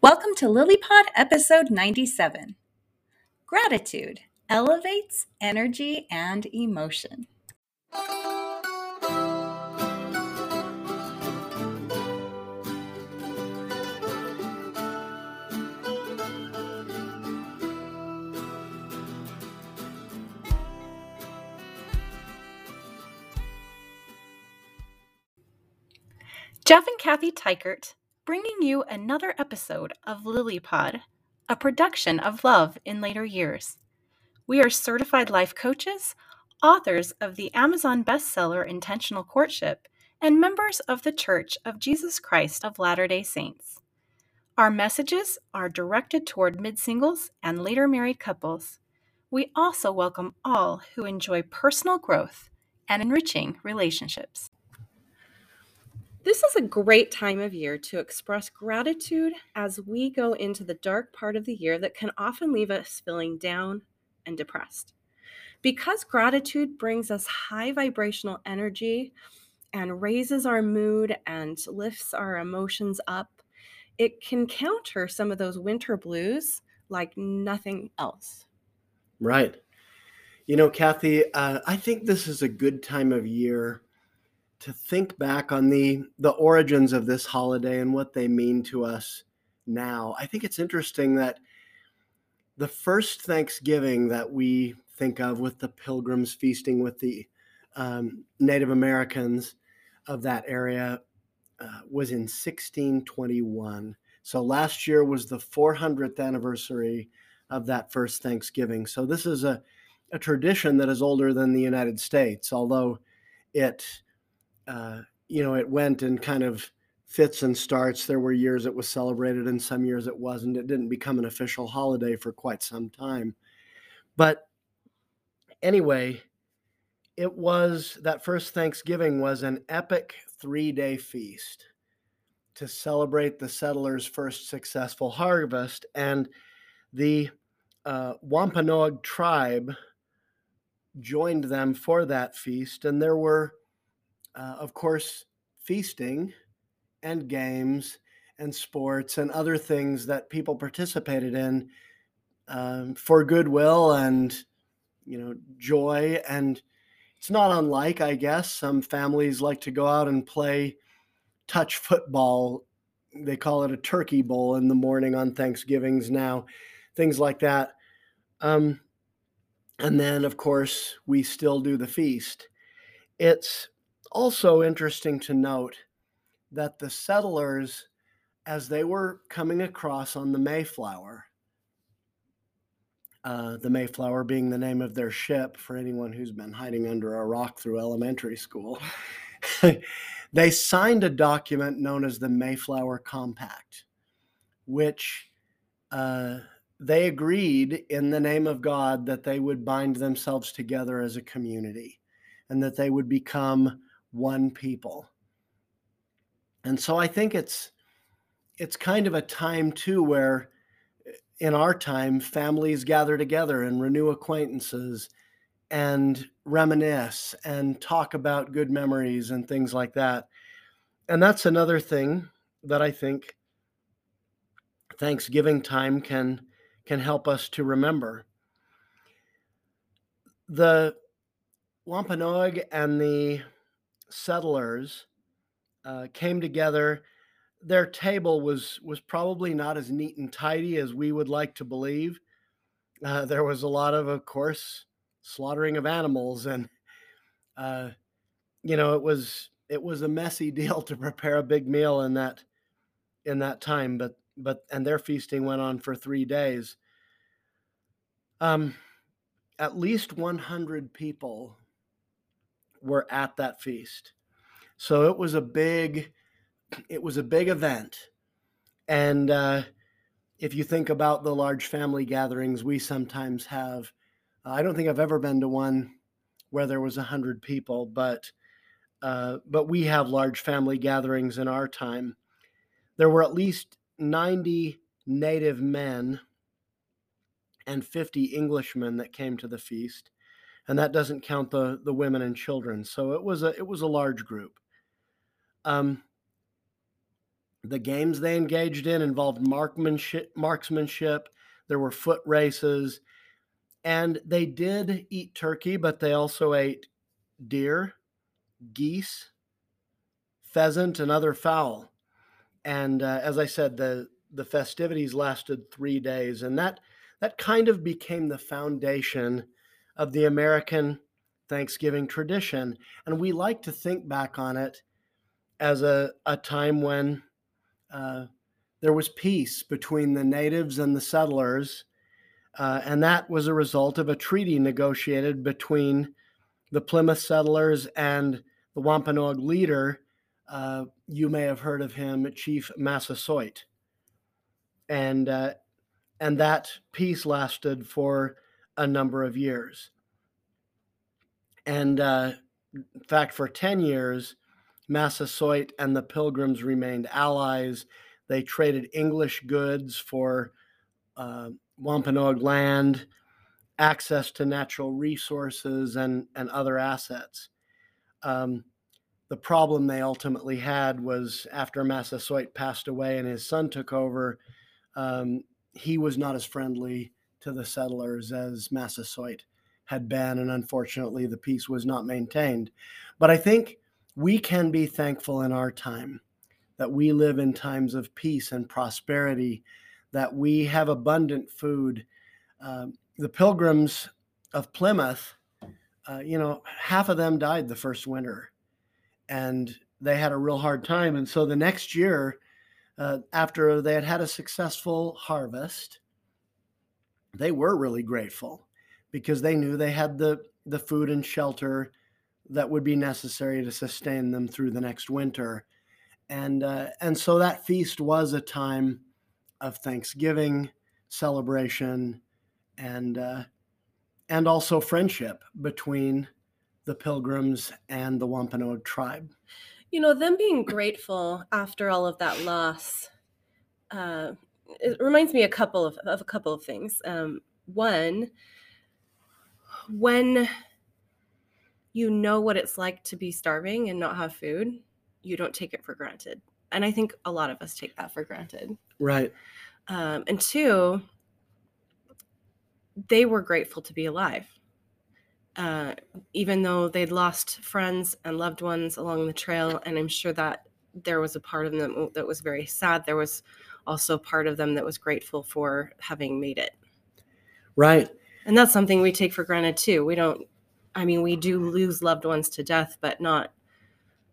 Welcome to LilyPod episode 97. Gratitude elevates energy and emotion. Jeff and Kathy Teichert bringing you another episode of LilyPod, a production of Love in Later Years. We are certified life coaches, authors of the Amazon bestseller Intentional Courtship, and members of the Church of Jesus Christ of Latter day Saints. Our messages are directed toward mid singles and later married couples. We also welcome all who enjoy personal growth and enriching relationships. This is a great time of year to express gratitude as we go into the dark part of the year that can often leave us feeling down and depressed. Because gratitude brings us high vibrational energy and raises our mood and lifts our emotions up, it can counter some of those winter blues like nothing else. Right. You know, Kathy, uh, I think this is a good time of year to think back on the the origins of this holiday and what they mean to us now. I think it's interesting that the first Thanksgiving that we think of with the pilgrims feasting with the um, Native Americans of that area uh, was in 1621. So last year was the 400th anniversary of that first Thanksgiving. So this is a, a tradition that is older than the United States, although it uh, you know, it went in kind of fits and starts. There were years it was celebrated and some years it wasn't. It didn't become an official holiday for quite some time. But anyway, it was that first Thanksgiving was an epic three day feast to celebrate the settlers' first successful harvest. And the uh, Wampanoag tribe joined them for that feast. And there were uh, of course, feasting and games and sports and other things that people participated in um, for goodwill and you know joy and it's not unlike i guess some families like to go out and play touch football. They call it a turkey bowl in the morning on thanksgivings now things like that. Um, and then of course we still do the feast. It's also interesting to note that the settlers, as they were coming across on the Mayflower, uh, the Mayflower being the name of their ship for anyone who's been hiding under a rock through elementary school, they signed a document known as the Mayflower Compact, which uh, they agreed in the name of God that they would bind themselves together as a community and that they would become one people. And so I think it's it's kind of a time too where eh, in our time families gather together and renew acquaintances and reminisce and talk about good memories and things like that. And that's another thing that I think Thanksgiving time can can help us to remember. The Wampanoag and the settlers uh, came together. Their table was was probably not as neat and tidy as we would like to believe. Uh, there was a lot of, of course, slaughtering of animals, and uh, you know it was it was a messy deal to prepare a big meal in that in that time. But but and their feasting went on for three days. Um, at least 100 people were at that feast. So it was a big, it was a big event. And uh, if you think about the large family gatherings we sometimes have, I don't think I've ever been to one where there was a hundred people, but uh, but we have large family gatherings in our time. There were at least 90 native men and 50 Englishmen that came to the feast and that doesn't count the the women and children. So it was a it was a large group. Um, The games they engaged in involved marksmanship, marksmanship. There were foot races, and they did eat turkey, but they also ate deer, geese, pheasant, and other fowl. And uh, as I said, the the festivities lasted three days, and that that kind of became the foundation of the American Thanksgiving tradition. And we like to think back on it as a, a time when uh, there was peace between the natives and the settlers. Uh, and that was a result of a treaty negotiated between the Plymouth settlers and the Wampanoag leader. Uh, you may have heard of him, Chief Massasoit. And, uh, and that peace lasted for a number of years. And uh, in fact, for 10 years, Massasoit and the Pilgrims remained allies. They traded English goods for uh, Wampanoag land, access to natural resources, and, and other assets. Um, the problem they ultimately had was after Massasoit passed away and his son took over, um, he was not as friendly to the settlers as Massasoit had been, and unfortunately, the peace was not maintained. But I think we can be thankful in our time that we live in times of peace and prosperity, that we have abundant food. Uh, the pilgrims of Plymouth, uh, you know, half of them died the first winter, and they had a real hard time. And so the next year, uh, after they had had a successful harvest, they were really grateful because they knew they had the the food and shelter that would be necessary to sustain them through the next winter. And uh, and so that feast was a time of thanksgiving celebration and uh, and also friendship between the pilgrims and the wampanoag tribe. You know them being grateful after all of that loss uh, it reminds me a couple of, of a couple of things um, one when you know what it's like to be starving and not have food, you don't take it for granted. And I think a lot of us take that for granted. Right. Um, and two, they were grateful to be alive. Uh, even though they'd lost friends and loved ones along the trail, and I'm sure that there was a part of them that was very sad. There was also part of them that was grateful for having made it. Right. And that's something we take for granted too. We don't i mean we do lose loved ones to death but not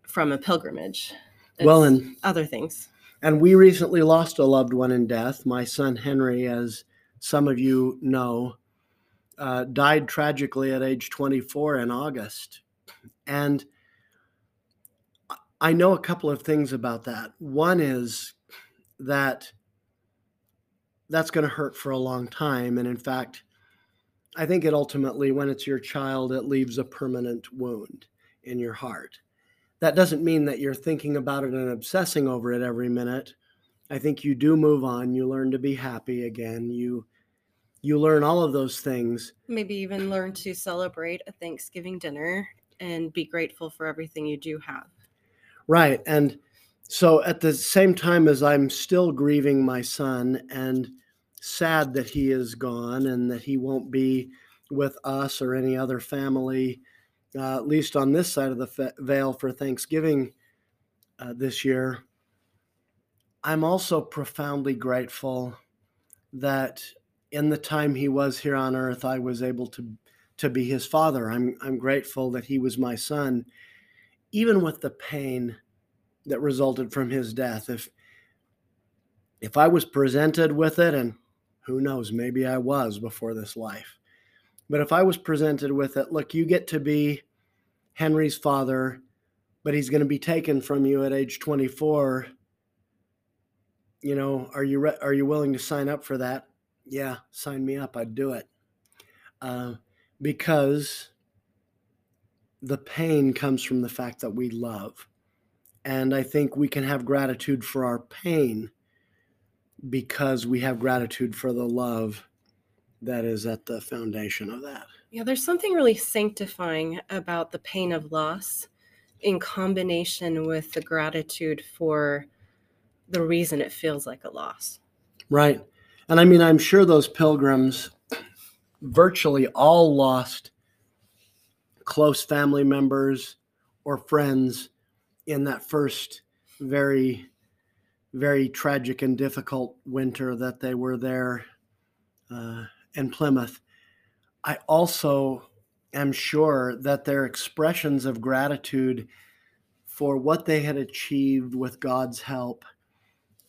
from a pilgrimage. It's well and other things. and we recently lost a loved one in death. My son henry as some of you know uh, died tragically at age 24 in august. And i know a couple of things about that. One is that that's going to hurt for a long time and in fact I think it ultimately, when it's your child, it leaves a permanent wound in your heart. That doesn't mean that you're thinking about it and obsessing over it every minute. I think you do move on. You learn to be happy again. You you learn all of those things. Maybe even learn to celebrate a Thanksgiving dinner and be grateful for everything you do have. Right. And so at the same time as I'm still grieving my son and sad that he is gone and that he won't be with us or any other family, uh, at least on this side of the veil for Thanksgiving uh, this year. I'm also profoundly grateful that in the time he was here on earth, I was able to to be his father. I'm I'm grateful that he was my son, even with the pain that resulted from his death. If if I was presented with it and who knows? Maybe I was before this life. But if I was presented with it, look, you get to be Henry's father, but he's going to be taken from you at age 24. You know, are you re- are you willing to sign up for that? Yeah, sign me up. I'd do it. Uh, because the pain comes from the fact that we love. And I think we can have gratitude for our pain because we have gratitude for the love that is at the foundation of that. Yeah, there's something really sanctifying about the pain of loss in combination with the gratitude for the reason it feels like a loss. Right. And I mean, I'm sure those pilgrims virtually all lost close family members or friends in that first very, very tragic and difficult winter that they were there uh, in Plymouth. I also am sure that their expressions of gratitude for what they had achieved with God's help,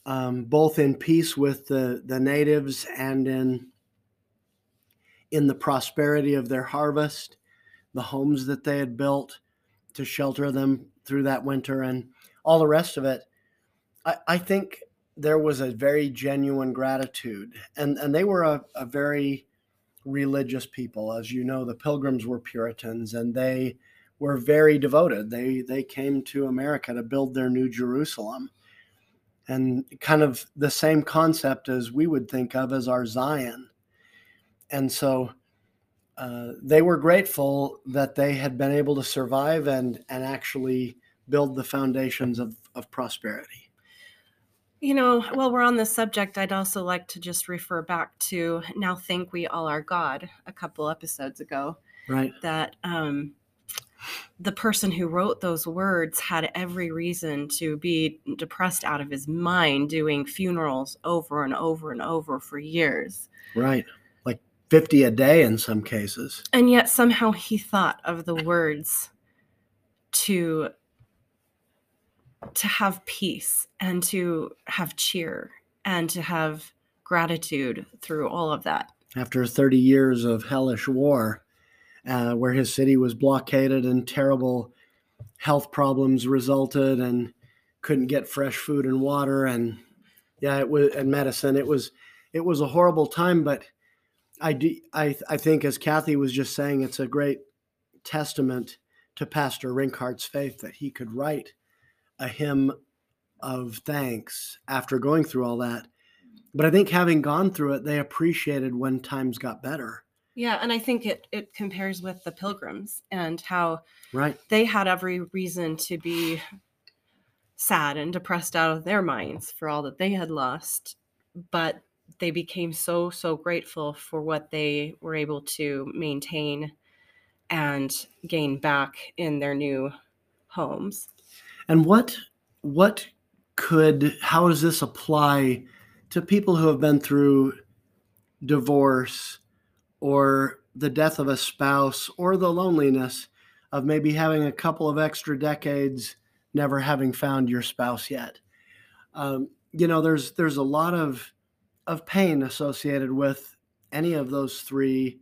um, both in peace with the, the natives and in in the prosperity of their harvest, the homes that they had built to shelter them through that winter, and all the rest of it. I, I think there was a very genuine gratitude, and, and they were a, a very religious people. As you know, the pilgrims were Puritans, and they were very devoted. They they came to America to build their new Jerusalem. And kind of the same concept as we would think of as our Zion and so uh, they were grateful that they had been able to survive and and actually build the foundations of, of prosperity. You know, while we're on this subject, I'd also like to just refer back to Now Thank We All Our God a couple episodes ago. Right. That um, the person who wrote those words had every reason to be depressed out of his mind doing funerals over and over and over for years. Right. 50 a day in some cases. And yet somehow he thought of the words to to have peace and to have cheer and to have gratitude through all of that. After 30 years of hellish war, uh, where his city was blockaded and terrible health problems resulted and couldn't get fresh food and water and yeah it was and medicine it was it was a horrible time but I do, I I think as Kathy was just saying, it's a great testament to Pastor Rinkart's faith that he could write a hymn of thanks after going through all that. But I think having gone through it, they appreciated when times got better. Yeah, and I think it it compares with the pilgrims and how right they had every reason to be sad and depressed out of their minds for all that they had lost, but they became so so grateful for what they were able to maintain and gain back in their new homes. And what what could how does this apply to people who have been through divorce or the death of a spouse or the loneliness of maybe having a couple of extra decades never having found your spouse yet? Um, you know, there's there's a lot of of pain associated with any of those three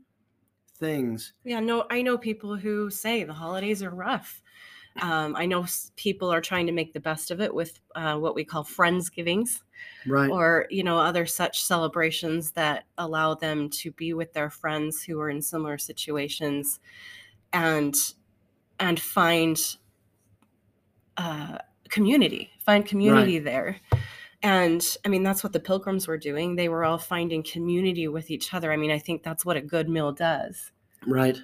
things. Yeah, no, I know people who say the holidays are rough. Um, I know people are trying to make the best of it with uh, what we call friendsgivings, right? Or you know other such celebrations that allow them to be with their friends who are in similar situations, and and find uh, community, find community right. there and i mean that's what the pilgrims were doing. They were all finding community with each other. I mean i think that's what a good meal does. Right.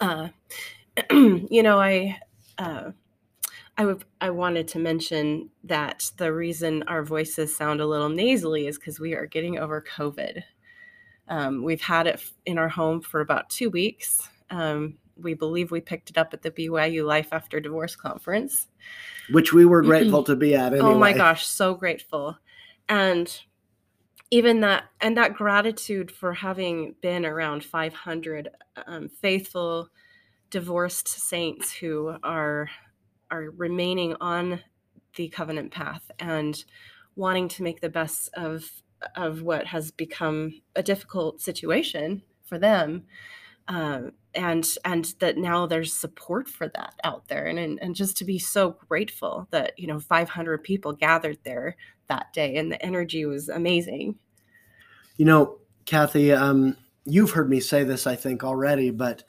Uh, you know i uh, I, w- I wanted to mention that the reason our voices sound a little nasally is because we are getting over covid. Um, we've had it in our home for about two weeks. Um, we believe we picked it up at the BYU Life After Divorce conference, which we were grateful to be at. Anyway. Oh my gosh, so grateful. And even that and that gratitude for having been around 500 um, faithful divorced saints who are are remaining on the covenant path and wanting to make the best of of what has become a difficult situation for them um, and and that now there's support for that out there. And, and and just to be so grateful that you know 500 people gathered there that day and the energy was amazing. You know kathy um, you've heard me say this i think already but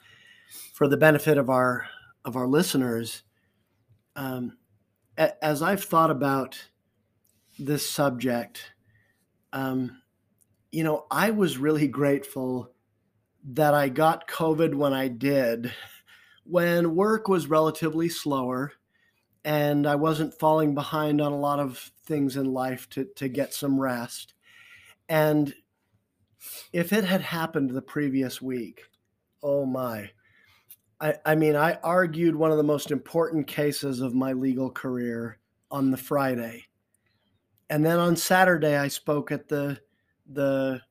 for the benefit of our of our listeners um, a, as i've thought about this subject um, you know i was really grateful that I got COVID when I did, when work was relatively slower and I wasn't falling behind on a lot of things in life to to get some rest. And if it had happened the previous week, oh my. I, I mean, I argued one of the most important cases of my legal career on the Friday. And then on Saturday, I spoke at the the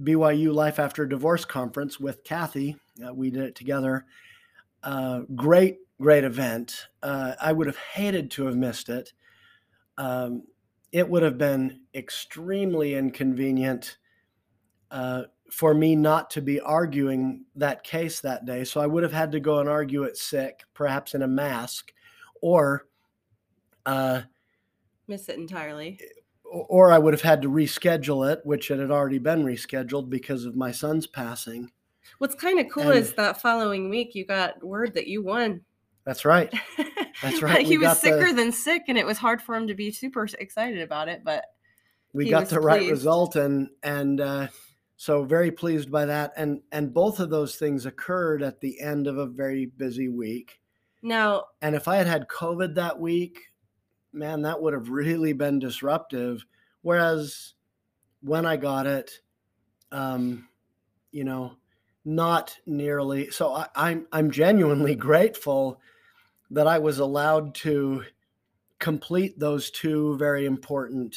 BYU Life After Divorce conference with Kathy. Uh, we did it together. Uh, great, great event. Uh, I would have hated to have missed it. Um, it would have been extremely inconvenient uh, for me not to be arguing that case that day. So I would have had to go and argue it sick, perhaps in a mask, or uh, Miss it entirely. Or I would have had to reschedule it, which it had already been rescheduled because of my son's passing. What's kind of cool And- is that following week you got word that you won. That's right. That's right. he was got the- sicker than sick, and it was hard for him to be super excited about it. But we got the right result and and uh, so very pleased by that and and both of those things occurred at the end of a very busy week now, and if i had had covid that week man that would have really been disruptive whereas when i got it um you know not nearly so I, i'm i'm genuinely grateful that i was allowed to complete those two very important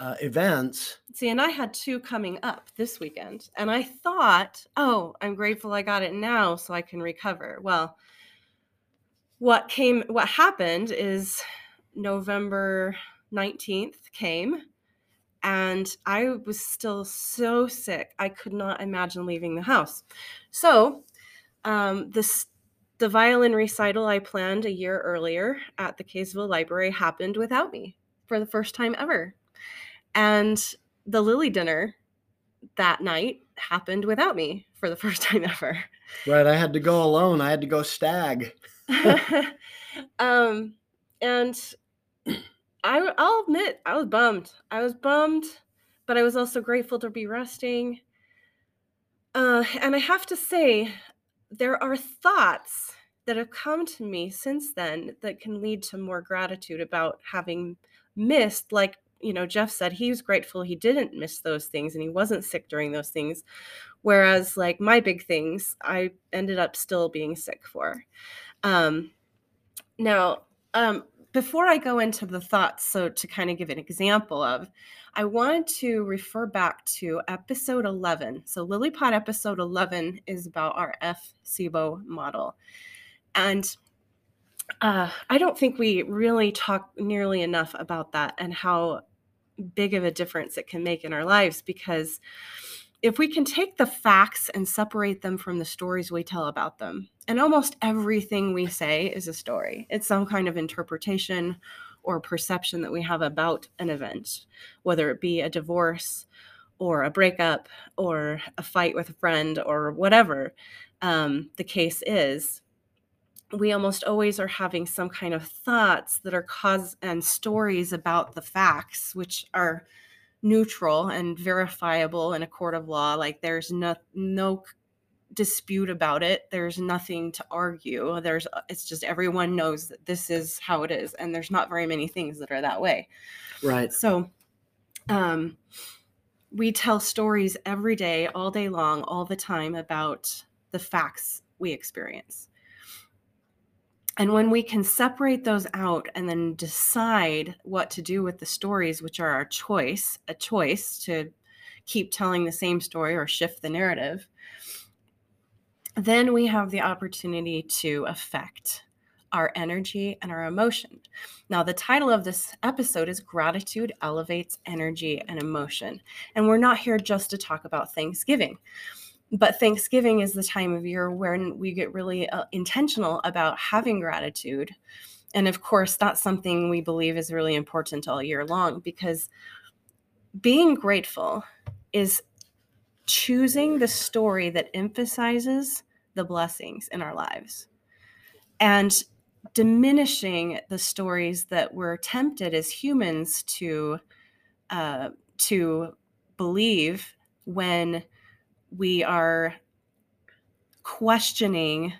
uh, events see, and I had two coming up this weekend, and I thought, oh, I'm grateful I got it now so I can recover. Well, what came, what happened is November 19th came, and I was still so sick. I could not imagine leaving the house. So, um, this the violin recital I planned a year earlier at the Kaysville Library happened without me for the first time ever. And the Lily dinner that night happened without me for the first time ever. right i had to go alone i had to go stag um, and I, I'll admit, I was bummed. I was bummed, but I was also grateful to be resting. Uh, and I have to say, there are thoughts that have come to me since then that can lead to more gratitude about having missed, like, you know, Jeff said he was grateful he didn't miss those things and he wasn't sick during those things. Whereas, like, my big things, I ended up still being sick for. Um, now, um, before I go into the thoughts, so to kind of give an example of, I wanted to refer back to episode 11. So, LilyPod episode 11 is about our F-SIBO model. And uh, I don't think we really talk nearly enough about that and how big of a difference it can make in our lives because if we can take the facts and separate them from the stories we tell about them, and almost everything we say is a story, it's some kind of interpretation or perception that we have about an event, whether it be a divorce or a breakup or a fight with a friend or whatever um, the case is. We almost always are having some kind of thoughts that are cause and stories about the facts, which are neutral and verifiable in a court of law like there's no no dispute about it there's nothing to argue there's uh, it's just everyone knows that this is how it is and there's not very many things that are that way. Right. So um we tell stories every day all day long all the time about the facts we experience. And when we can separate those out and then decide what to do with the stories, which are our choice, a choice to keep telling the same story or shift the narrative, then we have the opportunity to affect our energy and our emotion. Now, the title of this episode is Gratitude Elevates Energy and Emotion. And we're not here just to talk about Thanksgiving but Thanksgiving is the time of year when we get really uh, intentional about having gratitude. And of course, that's something we believe is really important all year long because being grateful is choosing the story that emphasizes the blessings in our lives and diminishing the stories that we're tempted as humans to uh, to believe when we are questioning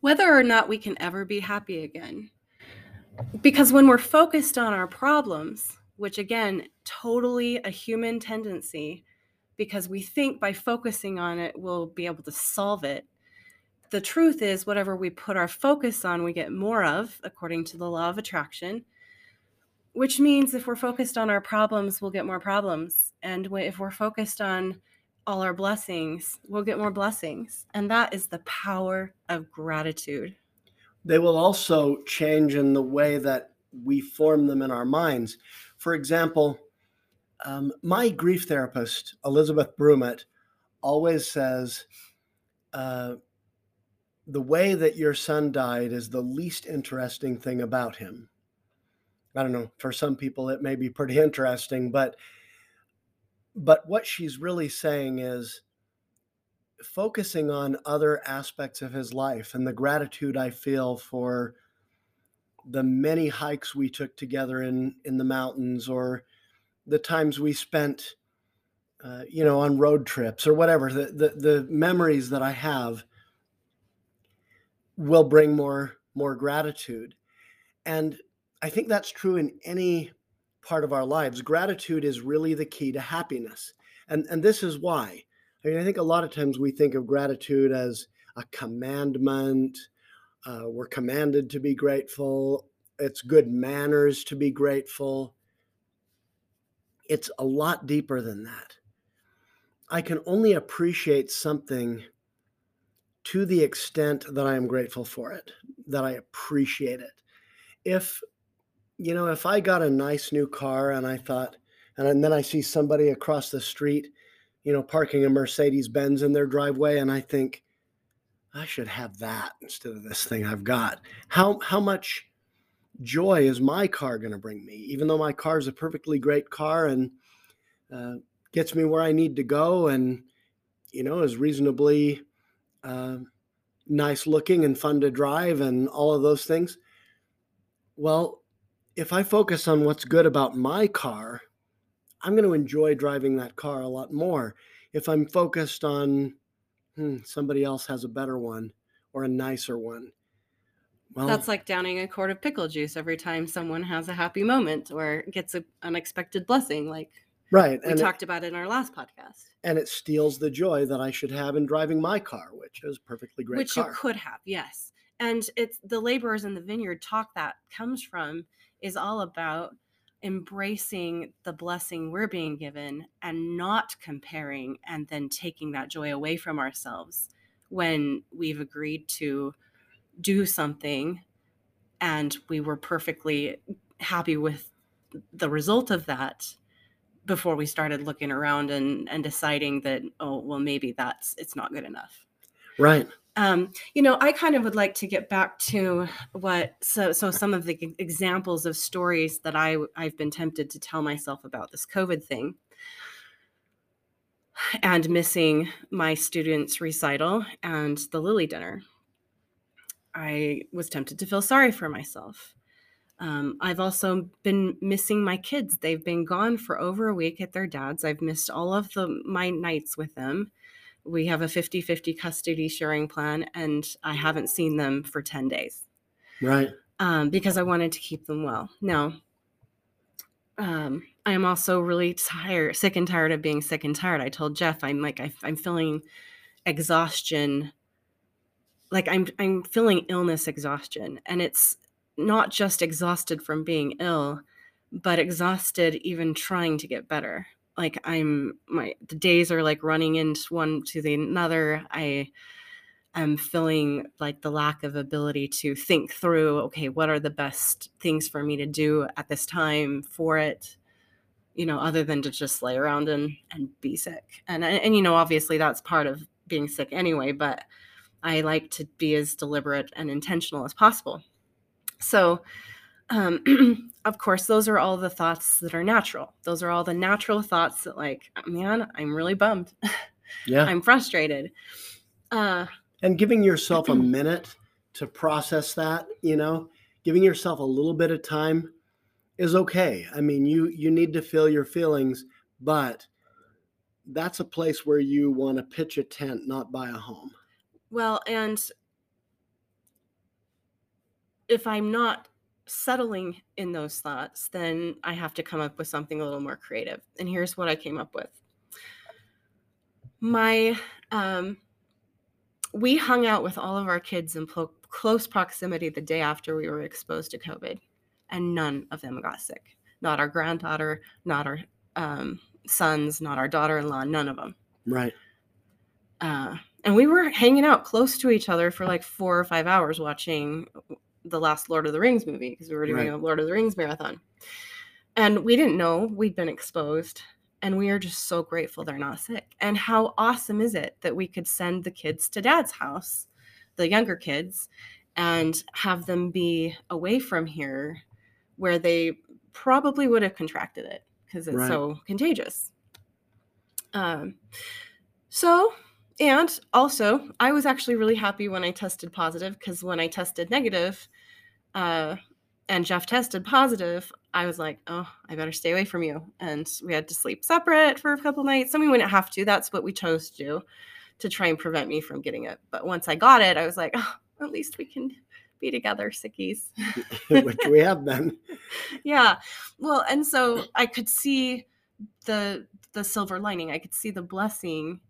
whether or not we can ever be happy again. Because when we're focused on our problems, which again, totally a human tendency, because we think by focusing on it, we'll be able to solve it. The truth is, whatever we put our focus on, we get more of, according to the law of attraction which means if we're focused on our problems, we'll get more problems. And if we're focused on all our blessings, we'll get more blessings. And that is the power of gratitude. They will also change in the way that we form them in our minds. For example, um, my grief therapist, Elizabeth Brumet, always says, uh, the way that your son died is the least interesting thing about him. I don't know, for some people it may be pretty interesting, but but what she's really saying is focusing on other aspects of his life and the gratitude I feel for the many hikes we took together in in the mountains or the times we spent uh, you know on road trips or whatever the, the the memories that I have will bring more more gratitude and I think that's true in any part of our lives. Gratitude is really the key to happiness. And, and this is why. I mean, I think a lot of times we think of gratitude as a commandment. Uh, we're commanded to be grateful. It's good manners to be grateful. It's a lot deeper than that. I can only appreciate something to the extent that I am grateful for it, that I appreciate it. If you know, if I got a nice new car and I thought, and then I see somebody across the street, you know, parking a Mercedes Benz in their driveway, and I think, I should have that instead of this thing I've got. How how much joy is my car going to bring me? Even though my car is a perfectly great car and uh, gets me where I need to go, and you know, is reasonably uh, nice looking and fun to drive, and all of those things. Well, if I focus on what's good about my car, I'm going to enjoy driving that car a lot more. If I'm focused on hmm, somebody else has a better one or a nicer one. Well, that's like downing a quart of pickle juice every time someone has a happy moment or gets an unexpected blessing, like right. We and talked it, about in our last podcast. And it steals the joy that I should have in driving my car, which is perfectly great. Which car. you could have, yes. And it's the laborers in the vineyard talk that comes from is all about embracing the blessing we're being given and not comparing and then taking that joy away from ourselves when we've agreed to do something and we were perfectly happy with the result of that before we started looking around and and deciding that oh well maybe that's it's not good enough. Right um, you know, I kind of would like to get back to what so so some of the examples of stories that I I've been tempted to tell myself about this COVID thing and missing my students' recital and the Lily dinner. I was tempted to feel sorry for myself. Um, I've also been missing my kids. They've been gone for over a week at their dad's. I've missed all of the my nights with them we have a 50 50 custody sharing plan, and I haven't seen them for 10 days. Right. Um, because I wanted to keep them well. Now, um, I am also really tired, sick and tired of being sick and tired. I told Jeff, I'm like, I, I'm feeling exhaustion. Like I'm, I'm feeling illness exhaustion, and it's not just exhausted from being ill, but exhausted even trying to get better like i'm my the days are like running into one to the another. I am feeling like the lack of ability to think through okay what are the best things for me to do at this time for it? You know other than to just lay around and and be sick. And and, and you know obviously that's part of being sick anyway but i like to be as deliberate and intentional as possible. So um, of course, those are all the thoughts that are natural. Those are all the natural thoughts that, like, man, I'm really bummed. Yeah. I'm frustrated. Uh, and giving yourself a minute to process that, you know, giving yourself a little bit of time is okay. I mean, you you need to feel your feelings, but that's a place where you want to pitch a tent, not buy a home. Well, and if I'm not settling in those thoughts, then I have to come up with something a little more creative. And here's what I came up with. My um we hung out with all of our kids in pl- close proximity the day after we were exposed to COVID, and none of them got sick. Not our granddaughter, not our um, sons, not our daughter in law, none of them. Right. Uh, and we were hanging out close to each other for like four or five hours watching the last Lord of the Rings movie because we were doing Right. a Lord of the Rings marathon. And we didn't know we'd been exposed. And we are just so grateful they're not sick. And how awesome is it that we could send the kids to dad's house, the younger kids, and have them be away from here where they probably would have contracted it because it's Right. so contagious. Um, so, and also, I was actually really happy when I tested positive because when I tested negative, uh, and Jeff tested positive, I was like, oh, I better stay away from you. And we had to sleep separate for a couple nights. I mean, we didn't have to. That's what we chose to do to try and prevent me from getting it. But once I got it, I was like, oh, at least we can be together, sickies. Which we have been. yeah. Well, and so I could see the the silver lining. I could see the blessing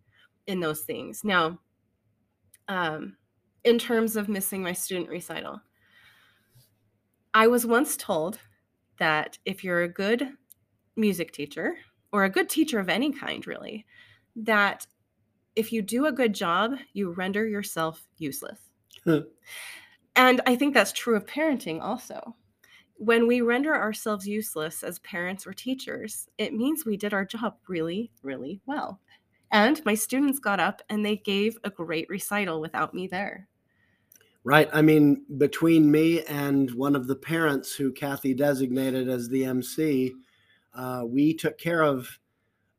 in those things. Now, um, in terms of missing my student recital, I was once told that if you're a good music teacher or a good teacher of any kind, really, that if you do a good job, you render yourself useless. Huh. and I think that's true of parenting also. When we render ourselves useless as parents or teachers, it means we did our job really, really well. And my students got up and they gave a great recital without me there. Right. I mean, between me and one of the parents who Kathy designated as the MC, uh, we took care of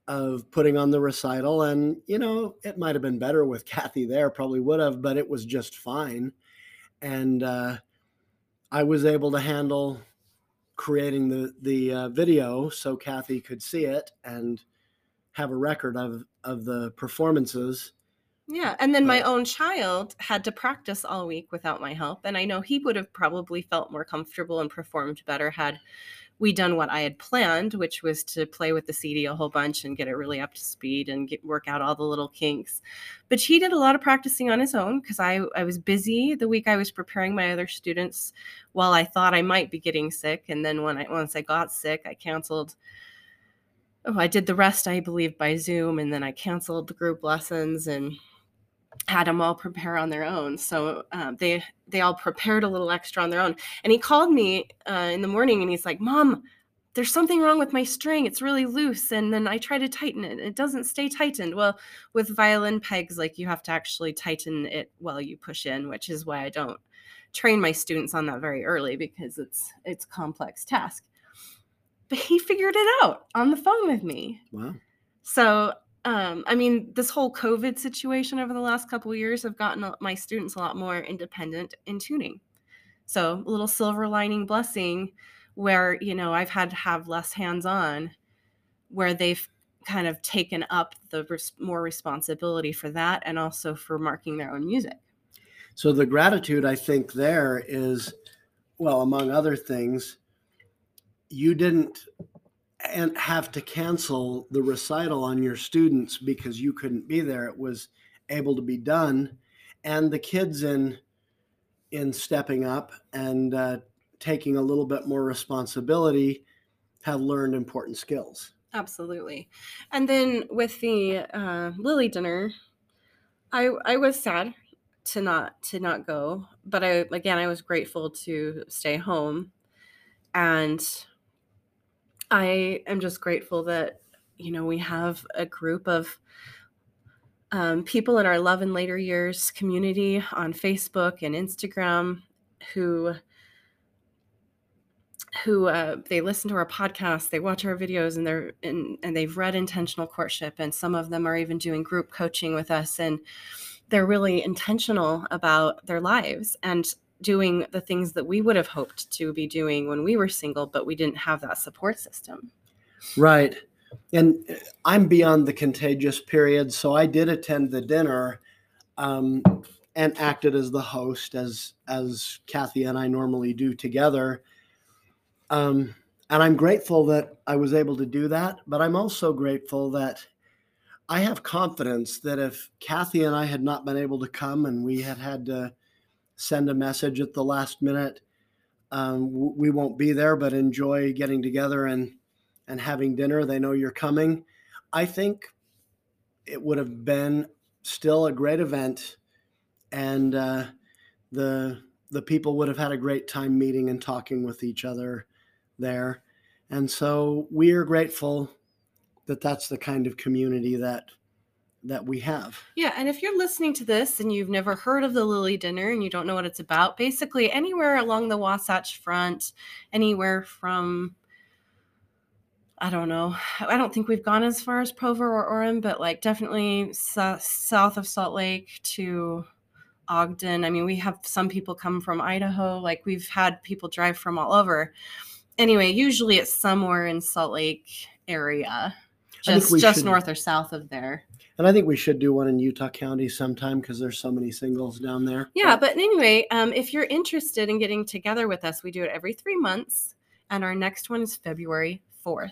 of putting on the recital, and you know, it might have been better with Kathy there, probably would have, but it was just fine. And uh, I was able to handle creating the the uh, video so Kathy could see it and have a record of of the performances. Yeah. And then my own child had to practice all week without my help. And I know he would have probably felt more comfortable and performed better had we done what I had planned, which was to play with the CD a whole bunch and get it really up to speed and get, work out all the little kinks. But he did a lot of practicing on his own because I, I was busy the week I was preparing my other students while I thought I might be getting sick. And then when I once I got sick, I canceled oh, I did the rest, I believe, by Zoom, and then I canceled the group lessons and had them all prepare on their own. So um, they they all prepared a little extra on their own. And he called me uh, in the morning, and he's like, "Mom, there's something wrong with my string. It's really loose." And then I try to tighten it, and it doesn't stay tightened. Well, with violin pegs, like you have to actually tighten it while you push in, which is why I don't train my students on that very early because it's it's complex task. But he figured it out on the phone with me. Wow. So, um, I mean, this whole COVID situation over the last couple of years have gotten my students a lot more independent in tuning. So, a little silver lining blessing where, you know, I've had to have less hands on, where they've kind of taken up the res- more responsibility for that and also for marking their own music. So the gratitude I think there is, well, among other things, you didn't and have to cancel the recital on your students because you couldn't be there. It was able to be done, and the kids in in stepping up and uh, taking a little bit more responsibility have learned important skills. Absolutely. And then with the uh, Lily dinner, I I was sad to not to not go, but I again I was grateful to stay home, and I am just grateful that you know we have a group of um, people in our Love in Later Years community on Facebook and Instagram who who uh, they listen to our podcast, they watch our videos, and they're and, and they've read intentional courtship, and some of them are even doing group coaching with us, and they're really intentional about their lives. And doing the things that we would have hoped to be doing when we were single, but we didn't have that support system. Right. And uh, I'm beyond the contagious period, so I did attend the dinner. Um, and acted as the host as as Kathy and I normally do together. Um, and I'm grateful that I was able to do that, but I'm also grateful that I have confidence that if Kathy and I had not been able to come and we had had to send a message at the last minute, um, we won't be there, but enjoy getting together and and having dinner. They know you're coming. I think it would have been still a great event, and uh, the the people would have had a great time meeting and talking with each other there. And so we are grateful that that's the kind of community that that we have. Yeah, and if you're listening to this and you've never heard of the Lily Dinner and you don't know what it's about, basically anywhere along the Wasatch Front, anywhere from I don't know. I don't think we've gone as far as Provo or Orem, but like definitely s- south of Salt Lake to Ogden. I mean, we have some people come from Idaho. Like we've had people drive from all over. Anyway, usually it's somewhere in Salt Lake area, just just should- north or south of there. And I think we should do one in Utah County sometime because there's so many singles down there. Yeah, but anyway, um, if you're interested in getting together with us, we do it every three months, and our next one is February 4th.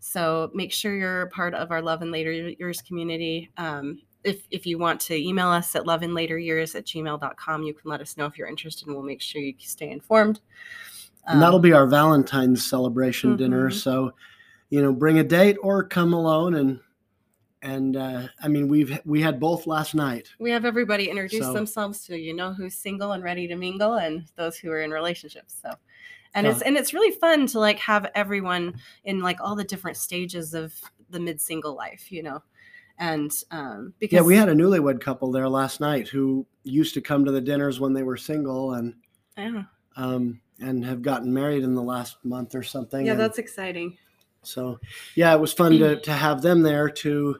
So make sure you're part of our Love in Later Years community. Um, if, if you want to email us at loveandlateryears at gmail.com, you can let us know if you're interested, and we'll make sure you stay informed. and that'll Um, be our Valentine's celebration dinner. Mhm. So, you know, bring a date or come alone and and uh, I mean we've we had both last night. we have everybody introduce So- themselves so you know who's single and ready to mingle and those who are in relationships so and Yeah. it's and it's really fun to like have everyone in like all the different stages of the mid single life you know and um because Yeah, we had a newlywed couple there last night who used to come to the dinners when they were single and yeah, um, and have gotten married in the last month or something. yeah and that's exciting so yeah, it was fun to to have them there to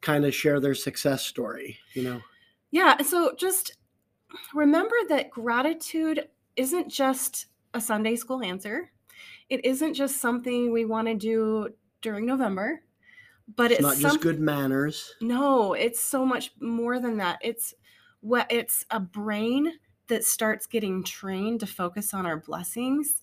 kind of share their success story. You know, yeah so just remember that gratitude isn't just a sunday school answer it isn't just something we want to do during november but it's it's, not just good manners. No, it's so much more than that. It's what it's a brain that starts getting trained to focus on our blessings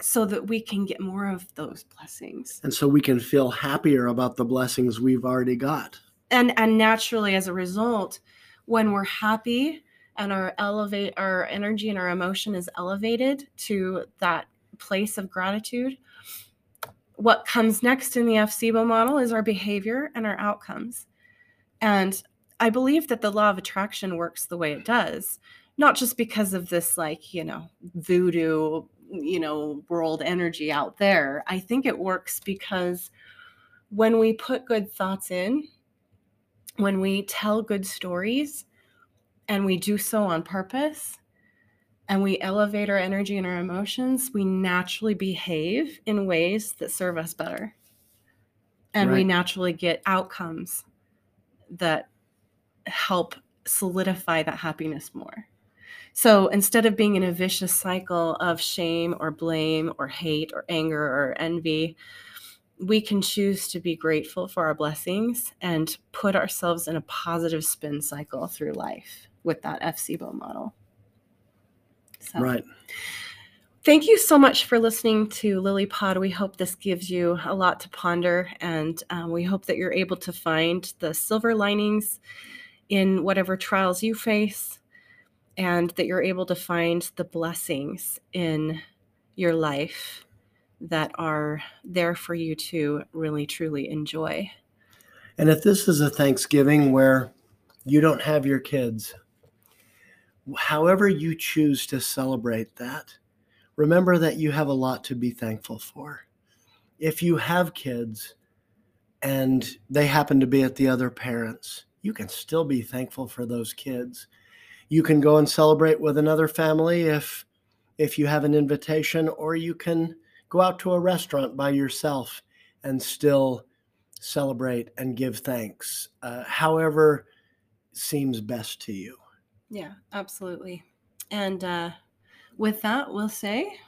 so that we can get more of those blessings. And so we can feel happier about the blessings we've already got. And and naturally as a result, when we're happy and our elevate our energy and our emotion is elevated to that place of gratitude, what comes next in the FCBO model is our behavior and our outcomes. And I believe that the law of attraction works the way it does, not just because of this, like, you know, voodoo, you know, world energy out there. I think it works because when we put good thoughts in, when we tell good stories, and we do so on purpose, and we elevate our energy and our emotions, we naturally behave in ways that serve us better. And we naturally get outcomes that help solidify that happiness more. So instead of being in a vicious cycle of shame or blame or hate or anger or envy, we can choose to be grateful for our blessings and put ourselves in a positive spin cycle through life with that FCBO model. So. Right. Thank you so much for listening to Lily Pod. We hope this gives you a lot to ponder, and um, we hope that you're able to find the silver linings in whatever trials you face, and that you're able to find the blessings in your life that are there for you to really truly enjoy. And if this is a Thanksgiving where you don't have your kids, however you choose to celebrate that, remember that you have a lot to be thankful for. If you have kids and they happen to be at the other parents, you can still be thankful for those kids. You can go and celebrate with another family if if you have an invitation or you can go out to a restaurant by yourself and still celebrate and give thanks, uh, however seems best to you. Yeah, absolutely. And uh, with that, we'll say.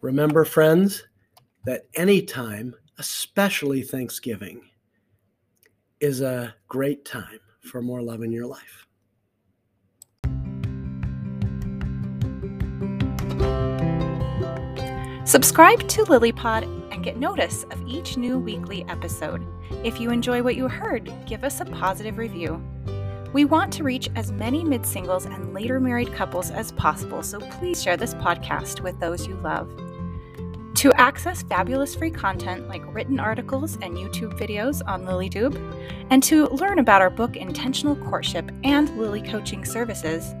Remember, friends, that any time, especially Thanksgiving, is a great time for more love in your life. Subscribe to LilyPod and get notice of each new weekly episode. If you enjoy what you heard, give us a positive review. We want to reach as many mid singles and later married couples as possible, so please share this podcast with those you love. To access fabulous free content like written articles and YouTube videos on LilyTube, and to learn about our book Intentional Courtship and Lily Coaching Services,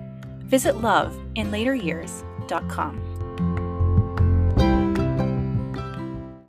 visit loveinlateryears.com.